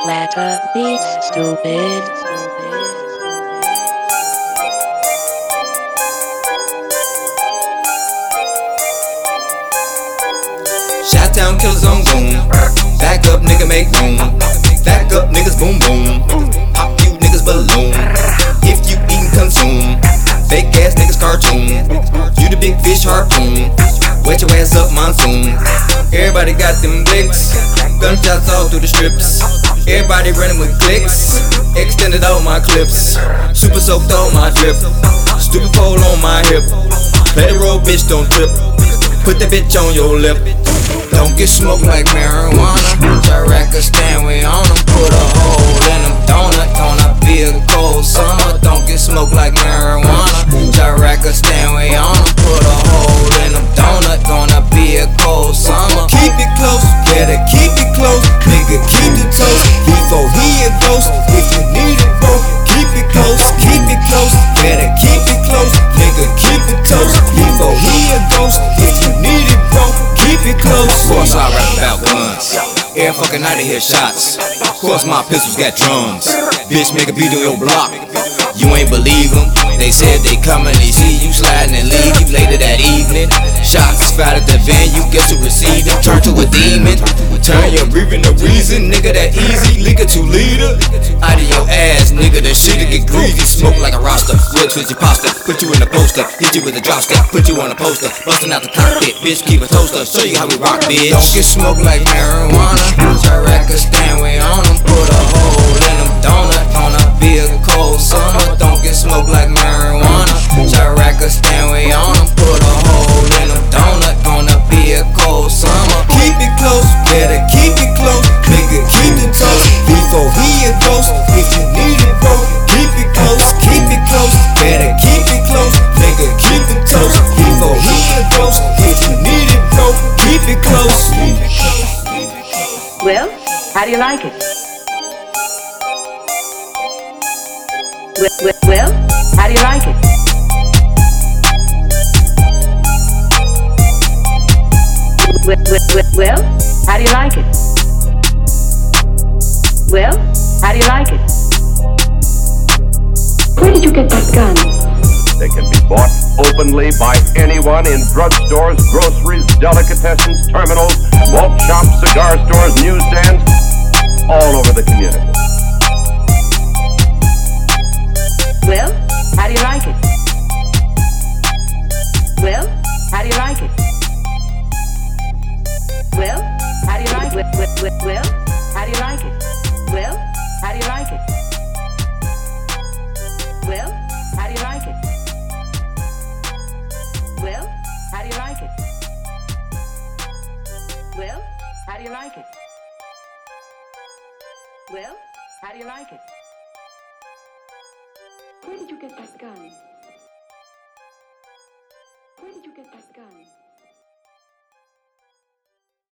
Splatter beats, stupid. Shot town killers on boom. Back up, nigga, make room. Back up, niggas, boom, boom. Pop you niggas balloon. If you eat and consume. Fake ass niggas, cartoon. You the big fish harpoon. Wet your ass up, monsoon. Everybody got them blicks. Gunshots all through the strips. Everybody running with clicks. Extended all my clips. Super soaked on my drip. Stupid pole on my hip. Play the role, bitch, don't trip. Put that bitch on your lip. Don't get smoked like marijuana. Chiraca stand, we on them. Put a hole Every fucking night I hear shots. Of course, my pistols got drums. Bitch, make a beat on your block. You ain't believe them. They said they coming, they see you sliding Turn your breathing to reason, nigga, that easy. Liquor two liter. Out of your ass, nigga, that shit get greasy. Smoke like a roster. Flip twist your pasta. Put you in the poster. Hit you with a drop step. Put you on a poster. Busting out the cockpit. Bitch, keep a toaster. Show you how we rock, bitch. Don't get smoked like marijuana. If you need it, bro, keep it close, keep it close. Better keep it close, nigga, keep toast before he a ghost. If you need it, bro, keep it close. Well, how do you like it? Well, well, how do you like it? Well, well, well, how do you like it? Well, how do you like it? Where did you get that gun? They can be bought openly by anyone in drugstores, groceries, delicatessens, terminals, malt shops, cigar stores, newsstands, all over the community. Well, how do you like it? Well, how do you like it? Well, how do you like it? Well, well, well, how do you like it? Well, how do you like it? Well, how do you like it? Where did you get that gun? Where did you get that gun?